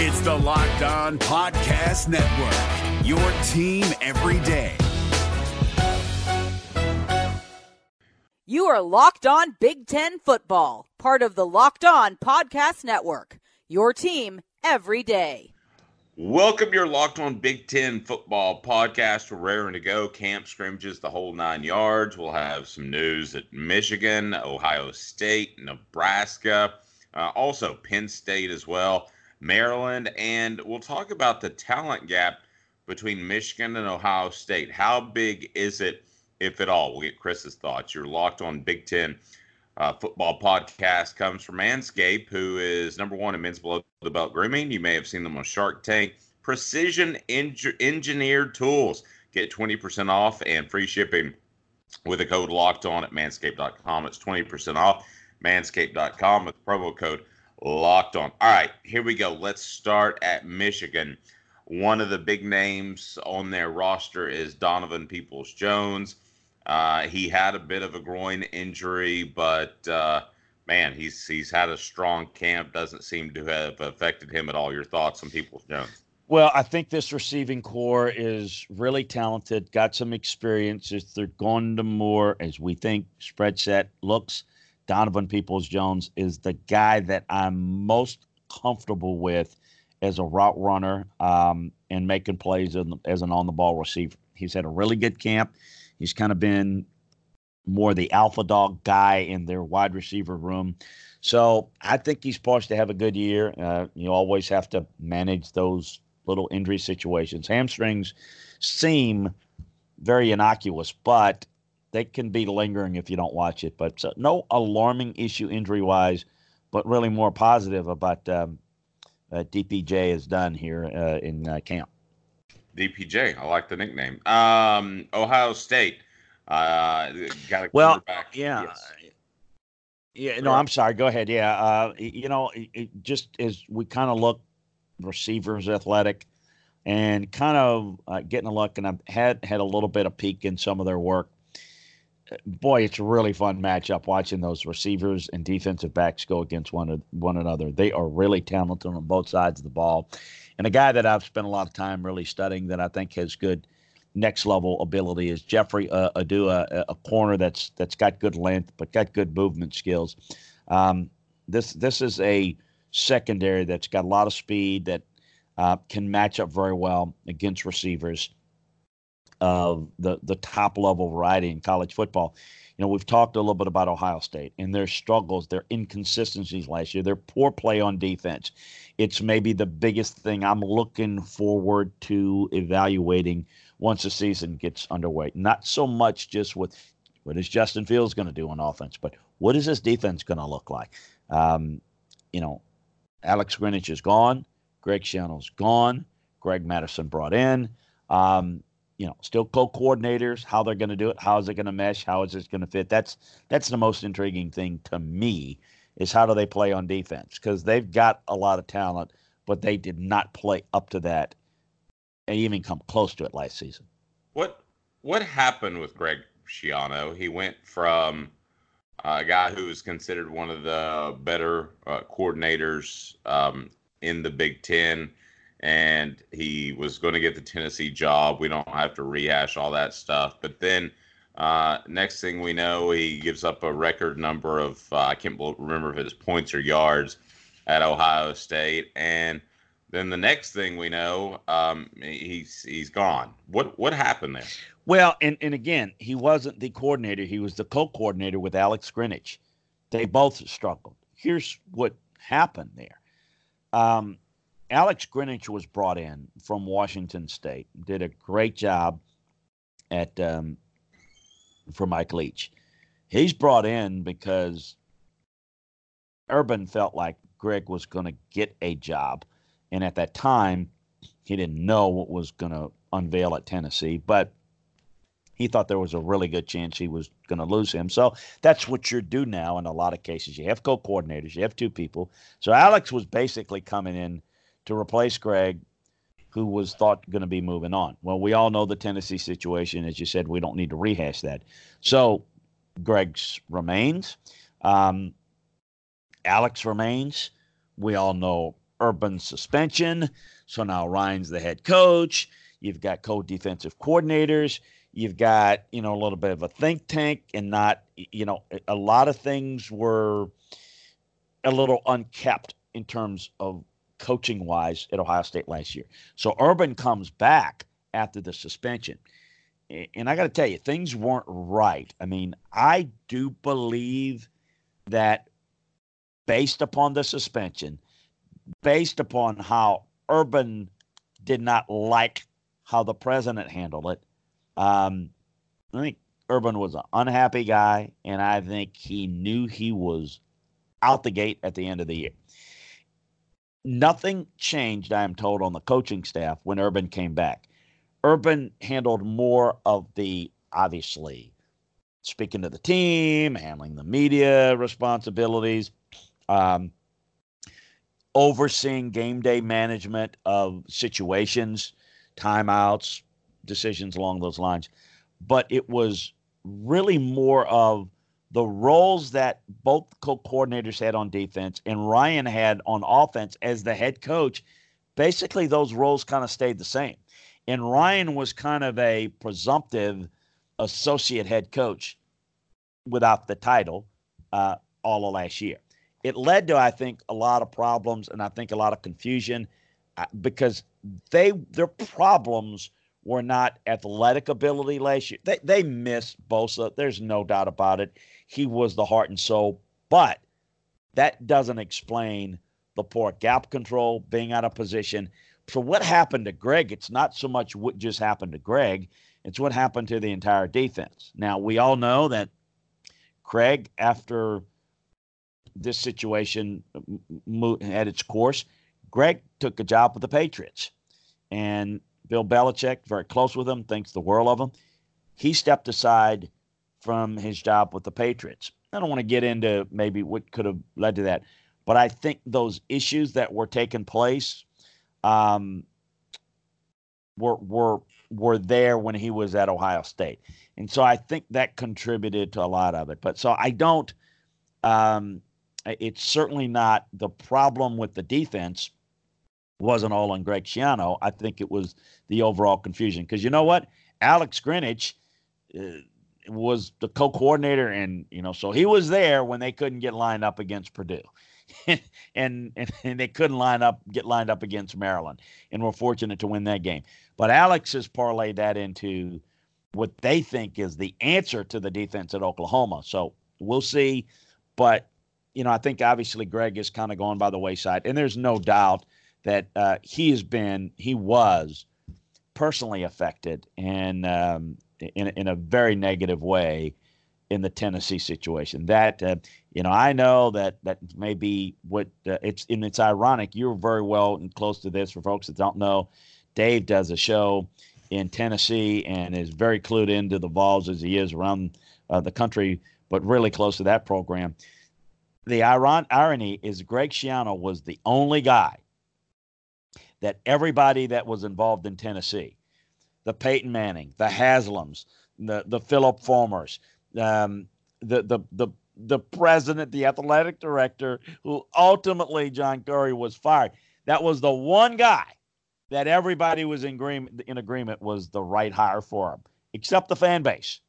It's the Locked On Podcast Network, your team every day. You are Locked On Big Ten Football, part of the Locked On Podcast Network, your team every day. Welcome to your Locked On Big Ten Football podcast. We're raring to go. Camp scrimmages, the whole nine yards. We'll have some news at Michigan, Ohio State, Nebraska, uh, also Penn State as well, Maryland, and we'll talk about the talent gap between Michigan and Ohio State. How big is it? if at all. We'll get Chris's thoughts. You're locked on Big Ten uh, football podcast comes from Manscaped, who is number one in men's below the belt grooming. You may have seen them on Shark Tank. Precision engineered tools. Get 20% off and free shipping with a code locked on at manscaped.com. It's 20% off manscaped.com with promo code locked on. All right, here we go. Let's start at Michigan. One of the big names on their roster is Donovan Peoples Jones. Uh, he had a bit of a groin injury, but uh, man, he's he's had a strong camp. Doesn't seem to have affected him at all. Your thoughts on Peoples Jones? Well, I think this receiving core is really talented, got some experience. They're going to more, as we think, spread set looks, Donovan Peoples Jones is the guy that I'm most comfortable with as a route runner um, and making plays as an on the ball receiver. He's had a really good camp. He's kind of been more the alpha dog guy in their wide receiver room. So I think he's poised to have a good year. Uh, you always have to manage those little injury situations. Hamstrings seem very innocuous, but they can be lingering if you don't watch it. But so no alarming issue injury wise, but really more positive about um, uh, DPJ has done here uh, in uh, camp. DPJ. I like the nickname. Um, Ohio State. Uh, got a well, yeah. Yes. Yeah, no, I'm sorry. Go ahead. Yeah, uh, you know, it, it just as we kind of look, receivers athletic, and kind of uh, getting a look, and I've had had a little bit of peek in some of their work. Boy, it's a really fun matchup watching those receivers and defensive backs go against one one another. They are really talented on both sides of the ball, and a guy that I've spent a lot of time really studying that I think has good next level ability is Jeffrey uh, Okudah, a, a, corner that's that's got good length but got good movement skills. Um, this this is a secondary that's got a lot of speed that uh, can match up very well against receivers of the the top level variety in college football. You know, we've talked a little bit about Ohio State and their struggles, their inconsistencies last year, their poor play on defense. It's maybe the biggest thing I'm looking forward to evaluating once the season gets underway. Not so much just with what is Justin Fields going to do on offense, but what is this defense going to look like? Um, you know, Alex Grinch is gone. Greg Schiano's gone. Greg Mattison brought in. Um, you know, still co-coordinators, how they're going to do it, how is it going to mesh, how is it going to fit. That's that's the most intriguing thing to me is how do they play on defense because they've got a lot of talent, but they did not play up to that and even come close to it last season. What what happened with Greg Schiano? He went from a guy who is considered one of the better uh, coordinators um, in the Big Ten and he was going to get the Tennessee job. We don't have to rehash all that stuff. But then uh, next thing we know, he gives up a record number of uh, I can't remember if it's points or yards at Ohio State, and then the next thing we know, um, he's he's gone. What what happened there? Well, and and again, he wasn't the coordinator; he was the co-coordinator with Alex Grinch. They both struggled. Here's what happened there. Um, Alex Grinch was brought in from Washington State, did a great job at um, for Mike Leach. He's brought in because Urban felt like Greg was going to get a job, and at that time, he didn't know what was going to unveil at Tennessee, but he thought there was a really good chance he was going to lose him. So that's what you're due now in a lot of cases. You have co-coordinators, you have two people. So Alex was basically coming in to replace Greg, who was thought going to be moving on. Well, we all know the Tennessee situation. As you said, we don't need to rehash that. So Greg's remains. Um, Alex remains. We all know Urban suspension. So now Ryan's the head coach. You've got co-defensive coordinators. You've got you know a little bit of a think tank, and not you know a lot of things were a little unkept in terms of coaching wise at Ohio State last year. So Urban comes back after the suspension. And I got to tell you, things weren't right. I mean, I do believe that based upon the suspension, based upon how Urban did not like how the president handled it, um, I think Urban was an unhappy guy, and I think he knew he was out the gate at the end of the year. Nothing changed, I am told, on the coaching staff when Urban came back. Urban handled more of the obviously speaking to the team, handling the media responsibilities, um, overseeing game day management of situations, timeouts, decisions along those lines. But it was really more of the roles that both co-coordinators had on defense and Ryan had on offense as the head coach, basically those roles kind of stayed the same. And Ryan was kind of a presumptive associate head coach without the title uh, all of last year. It led to, I think, a lot of problems and I think a lot of confusion uh, because they their problems were not athletic ability last year. They they missed Bosa. There's no doubt about it he was the heart and soul. But that doesn't explain the poor gap control, being out of position. So, what happened to Greg? It's not so much what just happened to Greg, it's what happened to the entire defense. Now, we all know that Craig, after this situation had its course, Greg took a job with the Patriots. And Bill Belichick, very close with him, thinks the world of him. He stepped aside from his job with the Patriots. I don't want to get into maybe what could have led to that, but I think those issues that were taking place um, were were were there when he was at Ohio State, and so I think that contributed to a lot of it. But so I don't. Um, it's certainly not the problem with the defense wasn't all on Greg Schiano. I think it was the overall confusion because you know what, Alex Grinch. Uh, was the co-coordinator, and you know, so he was there when they couldn't get lined up against Purdue, and, and and they couldn't line up get lined up against Maryland, and we're fortunate to win that game. But Alex has parlayed that into what they think is the answer to the defense at Oklahoma. So we'll see, but you know, I think obviously Greg is kind of going by the wayside, and there's no doubt that uh, he has been, he was personally affected, and um, in, in a very negative way in the Tennessee situation. That uh, you know, I know that that may be what uh, it's and it's ironic. You're very well and close to this for folks that don't know. Dave does a show in Tennessee and is very clued into the Vols as he is around uh, the country, but really close to that program. The iron, irony is Greg Schiano was the only guy that everybody that was involved in Tennessee the Peyton Manning, the Haslams, the the Phillip Fulmers, um, the the the the president, the athletic director, who ultimately John Currie was fired. That was the one guy that everybody was in agreement in agreement was the right hire for him, except the fan base.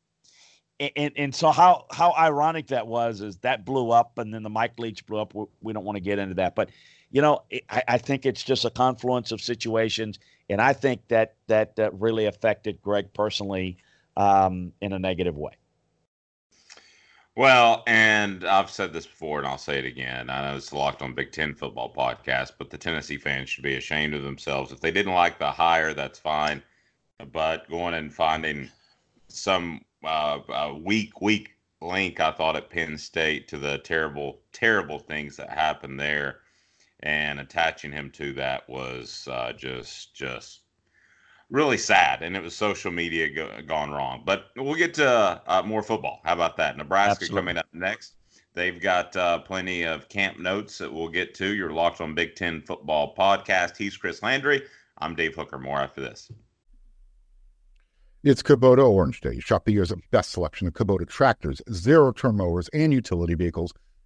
And, and, and so how how ironic that was is that blew up, and then the Mike Leach blew up. We don't want to get into that, but you know, I, I think it's just a confluence of situations and I think that that, really affected Greg personally um, in a negative way. Well, and I've said this before, and I'll say it again. I know it's locked on Big Ten football podcast, but the Tennessee fans should be ashamed of themselves. If they didn't like the hire, that's fine. But going and finding some uh, weak, weak link, I thought at Penn State to the terrible, terrible things that happened there and attaching him to that was uh, just just really sad and it was social media go- gone wrong. But we'll get to uh, more football. How about that? Nebraska Absolutely. coming up next. They've got uh, plenty of camp notes that we'll get to. You're locked on big ten football podcast. He's chris landry. I'm dave hooker. More after this. It's Kubota Orange Day. Shop the year's best selection of Kubota tractors, zero turn mowers, and utility vehicles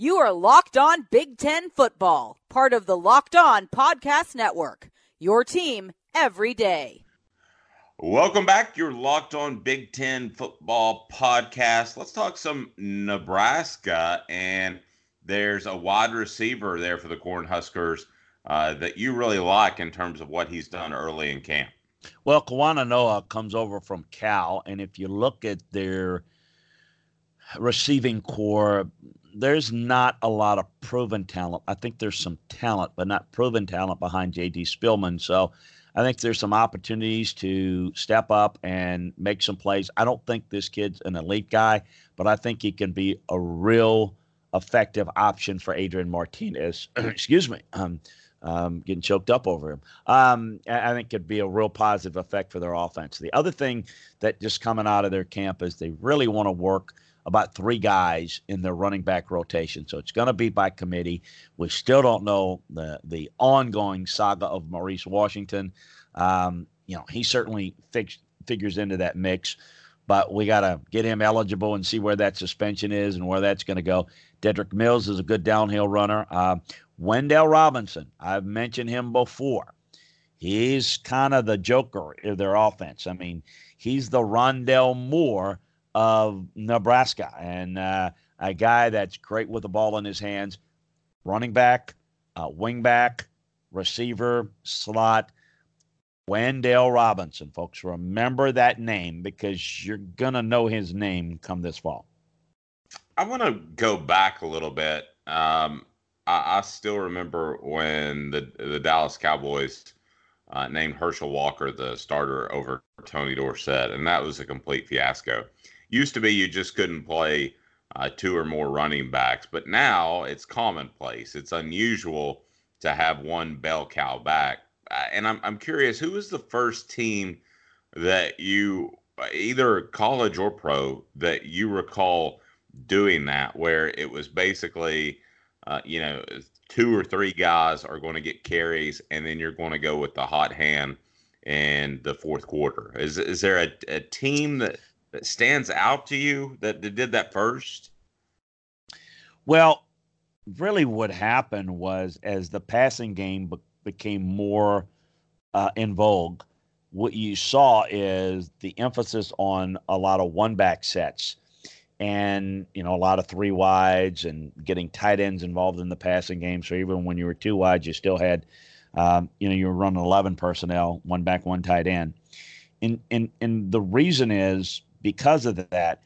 You are Locked On Big Ten Football, part of the Locked On Podcast Network. Your team every day. Welcome back. You're Locked On Big Ten Football Podcast. Let's talk some Nebraska. And there's a wide receiver there for the Cornhuskers uh, that you really like in terms of what he's done early in camp. Well, Kanawai Noa comes over from Cal. And if you look at their receiving core, there's not a lot of proven talent. I think there's some talent, but not proven talent behind J.D. Spielman. So I think there's some opportunities to step up and make some plays. I don't think this kid's an elite guy, but I think he can be a real effective option for Adrian Martinez. Excuse me. Um, um, getting choked up over him. Um, I think could be a real positive effect for their offense. The other thing that just coming out of their camp is they really want to work – about three guys in their running back rotation. So it's going to be by committee. We still don't know the the ongoing saga of Maurice Washington. Um, you know, he certainly fix, figures into that mix, but we got to get him eligible and see where that suspension is and where that's going to go. Dedrick Mills is a good downhill runner. Uh, Wan'Dale Robinson, I've mentioned him before. He's kind of the joker of their offense. I mean, he's the Rondale Moore of Nebraska, and uh, a guy that's great with the ball in his hands, running back, uh, wing back, receiver, slot. Wan'Dale Robinson, folks, remember that name because you're gonna know his name come this fall. I want to go back a little bit. Um, I, I, still remember when the the Dallas Cowboys uh, named Herschel Walker the starter over Tony Dorsett, and that was a complete fiasco. Used to be you just couldn't play uh, two or more running backs, but now it's commonplace. It's unusual to have one bell cow back. Uh, and I'm I'm curious, who was the first team that you either college or pro that you recall doing that, where it was basically, uh, you know, two or three guys are going to get carries, and then you're going to go with the hot hand in the fourth quarter. Is is there a, a team that that stands out to you that, did that first? Well, really, what happened was as the passing game be- became more uh, in vogue, what you saw is the emphasis on a lot of one back sets and you know a lot of three wides and getting tight ends involved in the passing game so even when you were two wides you still had um, you know you were running 11 personnel one back one tight end and and and the reason is because of that,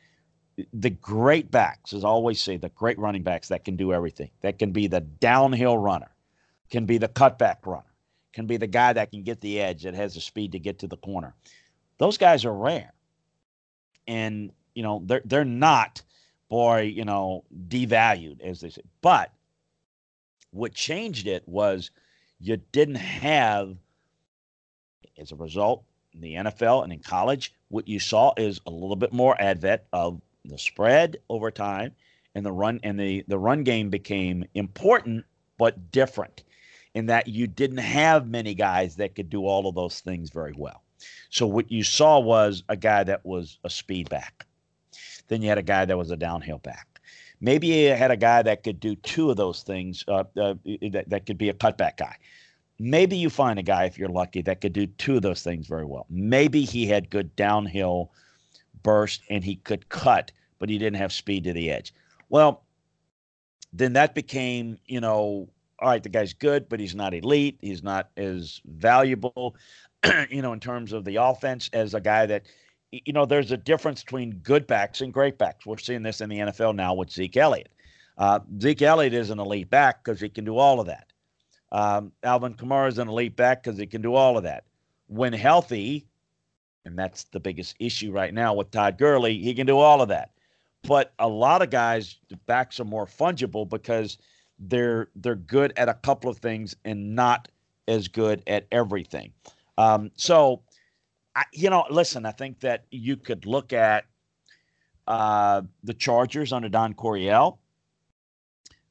the great backs, as I always say, the great running backs that can do everything. That can be the downhill runner, can be the cutback runner, can be the guy that can get the edge that has the speed to get to the corner. Those guys are rare. And, you know, they're they're not, boy, you know, devalued, as they say. But what changed it was you didn't have, as a result, in the NFL and in college, what you saw is a little bit more advent of the spread over time and the run and the the run game became important but different in that you didn't have many guys that could do all of those things very well. So what you saw was a guy that was a speed back. Then you had a guy that was a downhill back. Maybe you had a guy that could do two of those things. Uh, uh, that, that could be a cutback guy. Maybe you find a guy, if you're lucky, that could do two of those things very well. Maybe he had good downhill burst and he could cut, but he didn't have speed to the edge. Well, then that became, you know, all right, the guy's good, but he's not elite. He's not as valuable, you know, in terms of the offense as a guy that, you know, there's a difference between good backs and great backs. We're seeing this in the NFL now with Zeke Elliott. Uh, Zeke Elliott is an elite back because he can do all of that. Um, Alvin Kamara is an elite back because he can do all of that. When healthy, and that's the biggest issue right now with Todd Gurley, he can do all of that. But a lot of guys, the backs are more fungible because they're they're good at a couple of things and not as good at everything. Um, so I, you know, listen, I think that you could look at uh, the Chargers under Don Coryell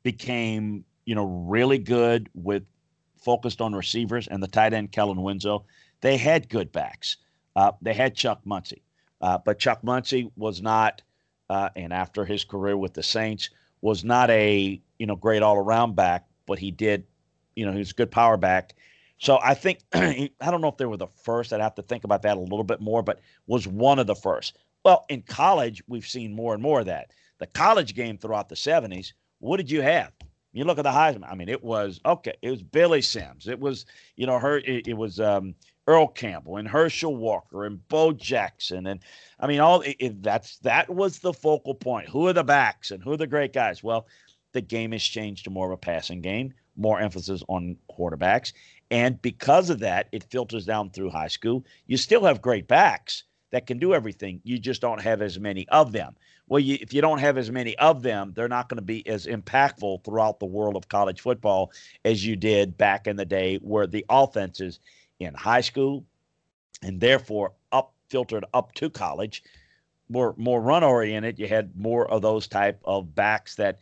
became, you know, really good with focused on receivers and the tight end Kellen Winslow. They had good backs. Uh, they had Chuck Muncie, uh, but Chuck Muncie was not, uh, and after his career with the Saints, was not a you know great all around back, but he did, you know, he was a good power back. So I think I don't know if they were the first. I'd have to think about that a little bit more, but was one of the first. Well, in college, we've seen more and more of that. The college game throughout the 70s, what did you have? You look at the Heisman. I mean, it was okay. It was Billy Sims. It was, you know, her. It, it was um, Earl Campbell and Herschel Walker and Bo Jackson and I mean all it, that's that was the focal point. Who are the backs and who are the great guys? Well, the game has changed to more of a passing game, more emphasis on quarterbacks, and because of that, it filters down through high school. You still have great backs that can do everything. You just don't have as many of them. Well, you, if you don't have as many of them, they're not going to be as impactful throughout the world of college football as you did back in the day, where the offenses in high school and therefore up filtered up to college more more run oriented you had more of those type of backs that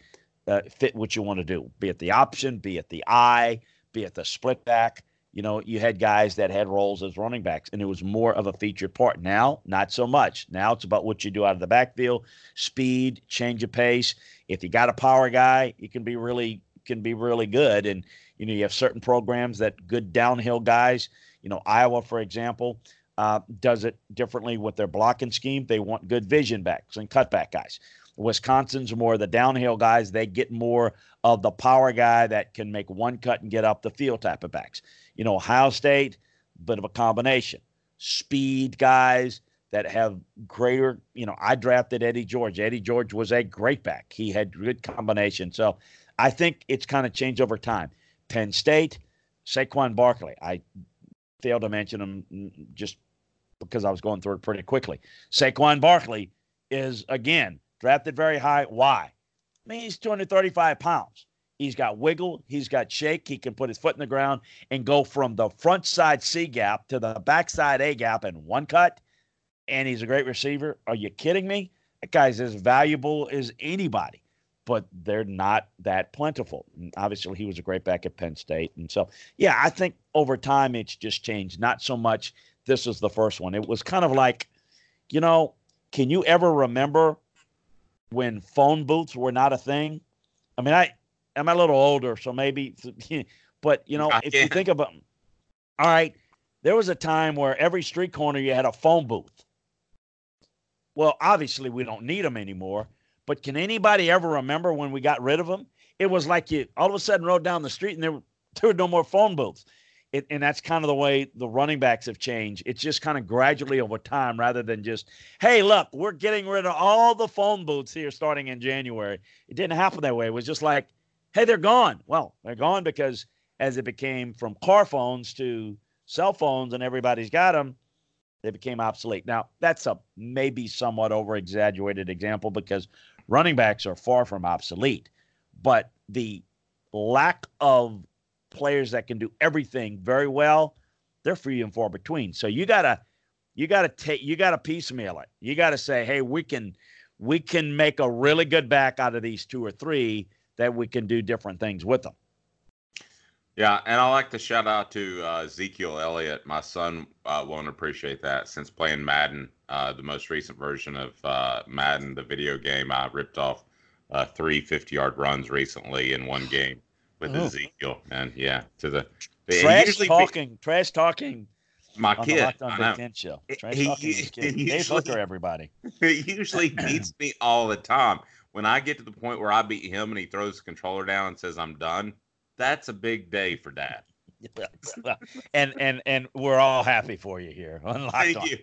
uh, fit what you want to do be it the option be it the eye be it the split back you know you had guys that had roles as running backs and it was more of a featured part now not so much now it's about what you do out of the backfield speed change of pace if you got a power guy you can be really can be really good and you know you have certain programs that good downhill guys you know, Iowa, for example, uh, does it differently with their blocking scheme. They want good vision backs and cutback guys. Wisconsin's more of the downhill guys. They get more of the power guy that can make one cut and get up the field type of backs. You know, Ohio State, bit of a combination. Speed guys that have greater, you know, I drafted Eddie George. Eddie George was a great back. He had good combination. So I think it's kind of changed over time. Penn State, Saquon Barkley. I failed to mention him just because I was going through it pretty quickly. Saquon Barkley is, again, drafted very high. Why? I mean, he's 235 pounds. He's got wiggle. He's got shake. He can put his foot in the ground and go from the front side C gap to the backside A gap in one cut. And he's a great receiver. Are you kidding me? That guy's as valuable as anybody but they're not that plentiful. And obviously, he was a great back at Penn State. And so, yeah, I think over time it's just changed. Not so much this was the first one. It was kind of like, you know, can you ever remember when phone booths were not a thing? I mean, I I'm a little older, so maybe, but you know, if you think about, all right, there was a time where every street corner you had a phone booth. Well, obviously, we don't need them anymore but can anybody ever remember when we got rid of them? It was like you all of a sudden rode down the street and there were, there were no more phone booths. It, and that's kind of the way the running backs have changed. It's just kind of gradually over time rather than just, hey, look, we're getting rid of all the phone booths here starting in January. It didn't happen that way. It was just like, hey, they're gone. Well, they're gone because as it became from car phones to cell phones and everybody's got them, they became obsolete. Now, that's a maybe somewhat over exaggerated example because running backs are far from obsolete, but the lack of players that can do everything very well, they're few and far between. So you gotta you gotta take you gotta piecemeal it. You gotta say, hey, we can we can make a really good back out of these two or three that we can do different things with them. Yeah, and I like to shout out to uh, Ezekiel Elliott. My son uh, won't appreciate that since playing Madden, uh, the most recent version of uh, Madden, the video game. I ripped off uh, three 50 yard runs recently in one game with oh. Ezekiel. And yeah, to the. Trash talking, be, trash talking. My kid. The on Big show. Trash he, talking he, kid. Usually, Dave Hooker, everybody. He usually beats me all the time. When I get to the point where I beat him and he throws the controller down and says, I'm done that's a big day for dad. and and and we're all happy for you here. Thank on. you,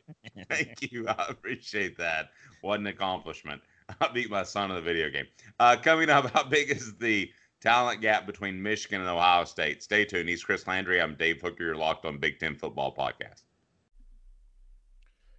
thank you. I appreciate that. What an accomplishment! I beat my son in the video game. Uh, coming up, how big is the talent gap between Michigan and Ohio State? Stay tuned. He's Chris Landry. I'm Dave Hooker. You're locked on Big Ten Football Podcast.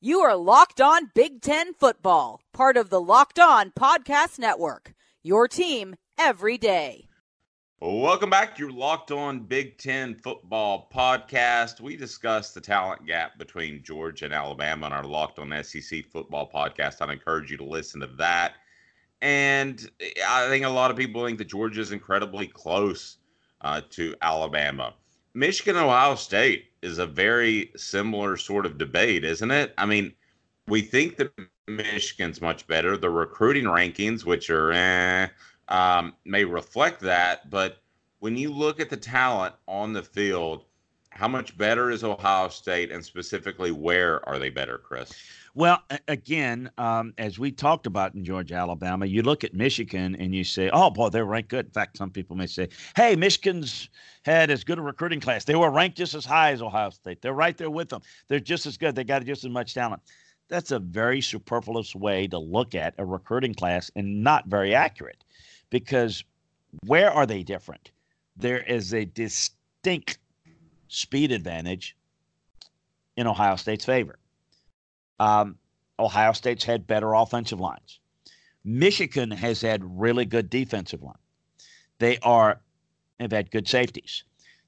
You are Locked On Big Ten Football, part of the Locked On Podcast Network. Your team every day. Welcome back to your Locked On Big Ten Football podcast. We discussed the talent gap between Georgia and Alabama on our Locked On SEC Football podcast. I'd encourage you to listen to that. And I think a lot of people think that Georgia is incredibly close uh, to Alabama. Michigan Ohio State is a very similar sort of debate, isn't it? I mean, we think that Michigan's much better. The recruiting rankings, which are eh, um, may reflect that, but when you look at the talent on the field, how much better is Ohio State, and specifically, where are they better, Chris? Well, again, um, as we talked about in Georgia, Alabama, you look at Michigan and you say, "Oh, boy, they're ranked good." In fact, some people may say, "Hey, Michigan's had as good a recruiting class. They were ranked just as high as Ohio State. They're right there with them. They're just as good. They got just as much talent." That's a very superfluous way to look at a recruiting class and not very accurate, because where are they different? There is a distinct speed advantage in Ohio State's favor. Um, Ohio State's had better offensive lines. Michigan has had really good defensive line. They are have had good safeties.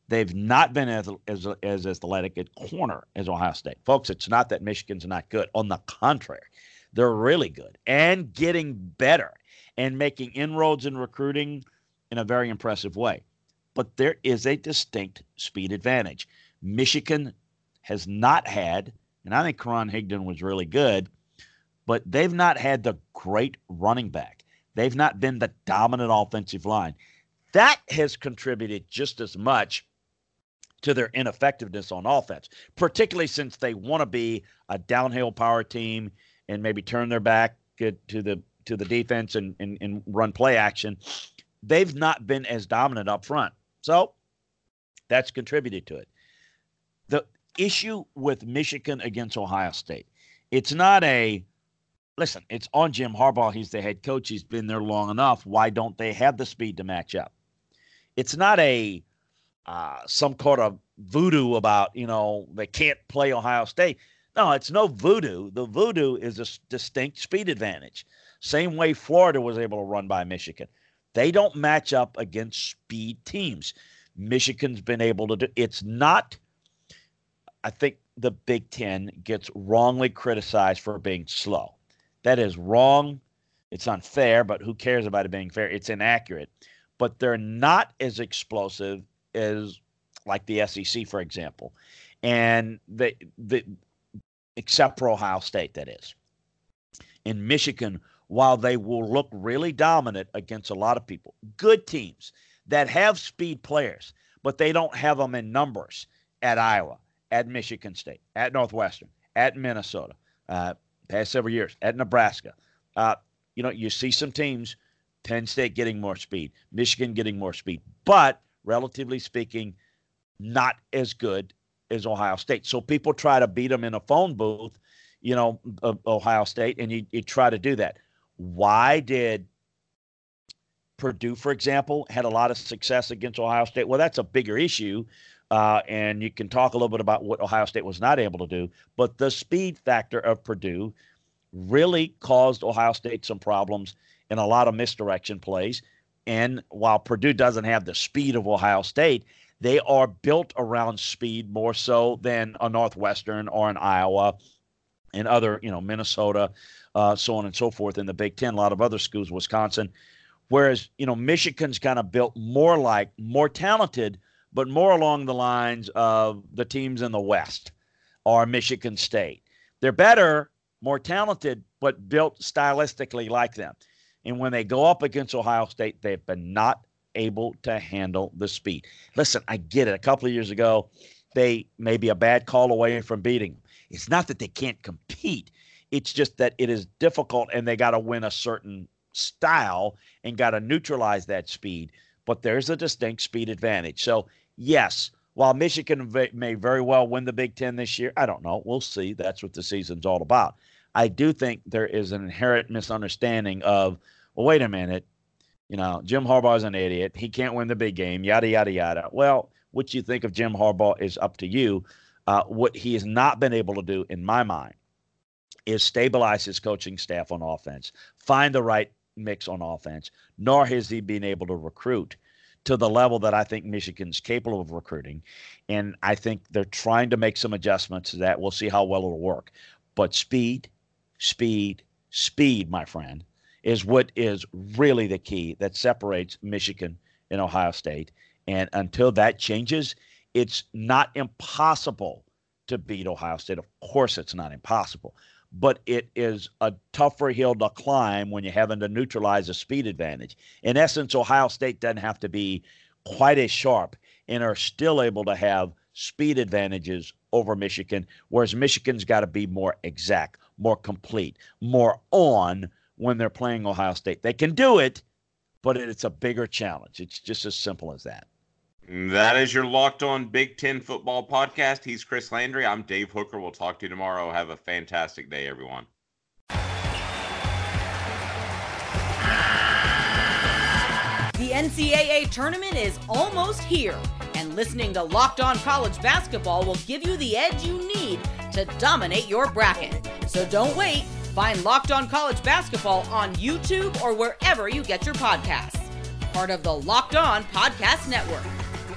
They've not been as, as, as athletic at corner as Ohio State. Folks, it's not that Michigan's not good. On the contrary, they're really good and getting better and making inroads in recruiting in a very impressive way but there is a distinct speed advantage. Michigan has not had, and I think Karan Higdon was really good, but they've not had the great running back. They've not been the dominant offensive line. That has contributed just as much to their ineffectiveness on offense, particularly since they want to be a downhill power team and maybe turn their back to the to the defense and, and, and run play action. They've not been as dominant up front. So that's contributed to it. The issue with Michigan against Ohio State, it's not a listen, it's on Jim Harbaugh. He's the head coach. He's been there long enough. Why don't they have the speed to match up? It's not a uh, some kind of voodoo about, you know, they can't play Ohio State. No, it's no voodoo. The voodoo is a distinct speed advantage. Same way Florida was able to run by Michigan. They don't match up against speed teams. Michigan's been able to do it's not I think the Big 10 gets wrongly criticized for being slow. That is wrong. It's unfair, but who cares about it being fair? It's inaccurate. But they're not as explosive as like the SEC, for example. And the the except for Ohio State, that is. In Michigan while they will look really dominant against a lot of people, good teams that have speed players, but they don't have them in numbers at Iowa, at Michigan State, at Northwestern, at Minnesota, uh, past several years, at Nebraska. Uh, you know, you see some teams, Penn State getting more speed, Michigan getting more speed, but relatively speaking, not as good as Ohio State. So people try to beat them in a phone booth, you know, Ohio State, and you, you try to do that. Why did Purdue, for example, had a lot of success against Ohio State? Well, that's a bigger issue. Uh, and you can talk a little bit about what Ohio State was not able to do. But the speed factor of Purdue really caused Ohio State some problems in a lot of misdirection plays. And while Purdue doesn't have the speed of Ohio State, they are built around speed more so than a Northwestern or an Iowa and other, you know, Minnesota uh, so on and so forth in the Big Ten. A lot of other schools, Wisconsin. Whereas, you know, Michigan's kind of built more like, more talented, but more along the lines of the teams in the West or Michigan State. They're better, more talented, but built stylistically like them. And when they go up against Ohio State, they've been not able to handle the speed. Listen, I get it. A couple of years ago, they may be a bad call away from beating. It's not that they can't compete. It's just that it is difficult and they got to win a certain style and got to neutralize that speed. But there's a distinct speed advantage. So, yes, while Michigan may very well win the Big Ten this year, I don't know. We'll see. That's what the season's all about. I do think there is an inherent misunderstanding of, well, wait a minute, you know, Jim Harbaugh's an idiot. He can't win the big game, yada, yada, yada. Well, what you think of Jim Harbaugh is up to you. Uh, what he has not been able to do, in my mind, is stabilize his coaching staff on offense, find the right mix on offense, nor has he been able to recruit to the level that I think Michigan's capable of recruiting. And I think they're trying to make some adjustments to that. We'll see how well it'll work. But speed, speed, speed, my friend, is what is really the key that separates Michigan and Ohio State. And until that changes, it's not impossible to beat Ohio State. Of course, it's not impossible, but it is a tougher hill to climb when you're having to neutralize a speed advantage. In essence, Ohio State doesn't have to be quite as sharp and are still able to have speed advantages over Michigan, whereas Michigan's got to be more exact, more complete, more on when they're playing Ohio State. They can do it, but it's a bigger challenge. It's just as simple as that. That is your Locked On Big Ten Football podcast. He's Chris Landry. I'm Dave Hooker. We'll talk to you tomorrow. Have a fantastic day, everyone. The NCAA tournament is almost here, and listening to Locked On College Basketball will give you the edge you need to dominate your bracket. So don't wait. Find Locked On College Basketball on YouTube or wherever you get your podcasts. Part of the Locked On Podcast Network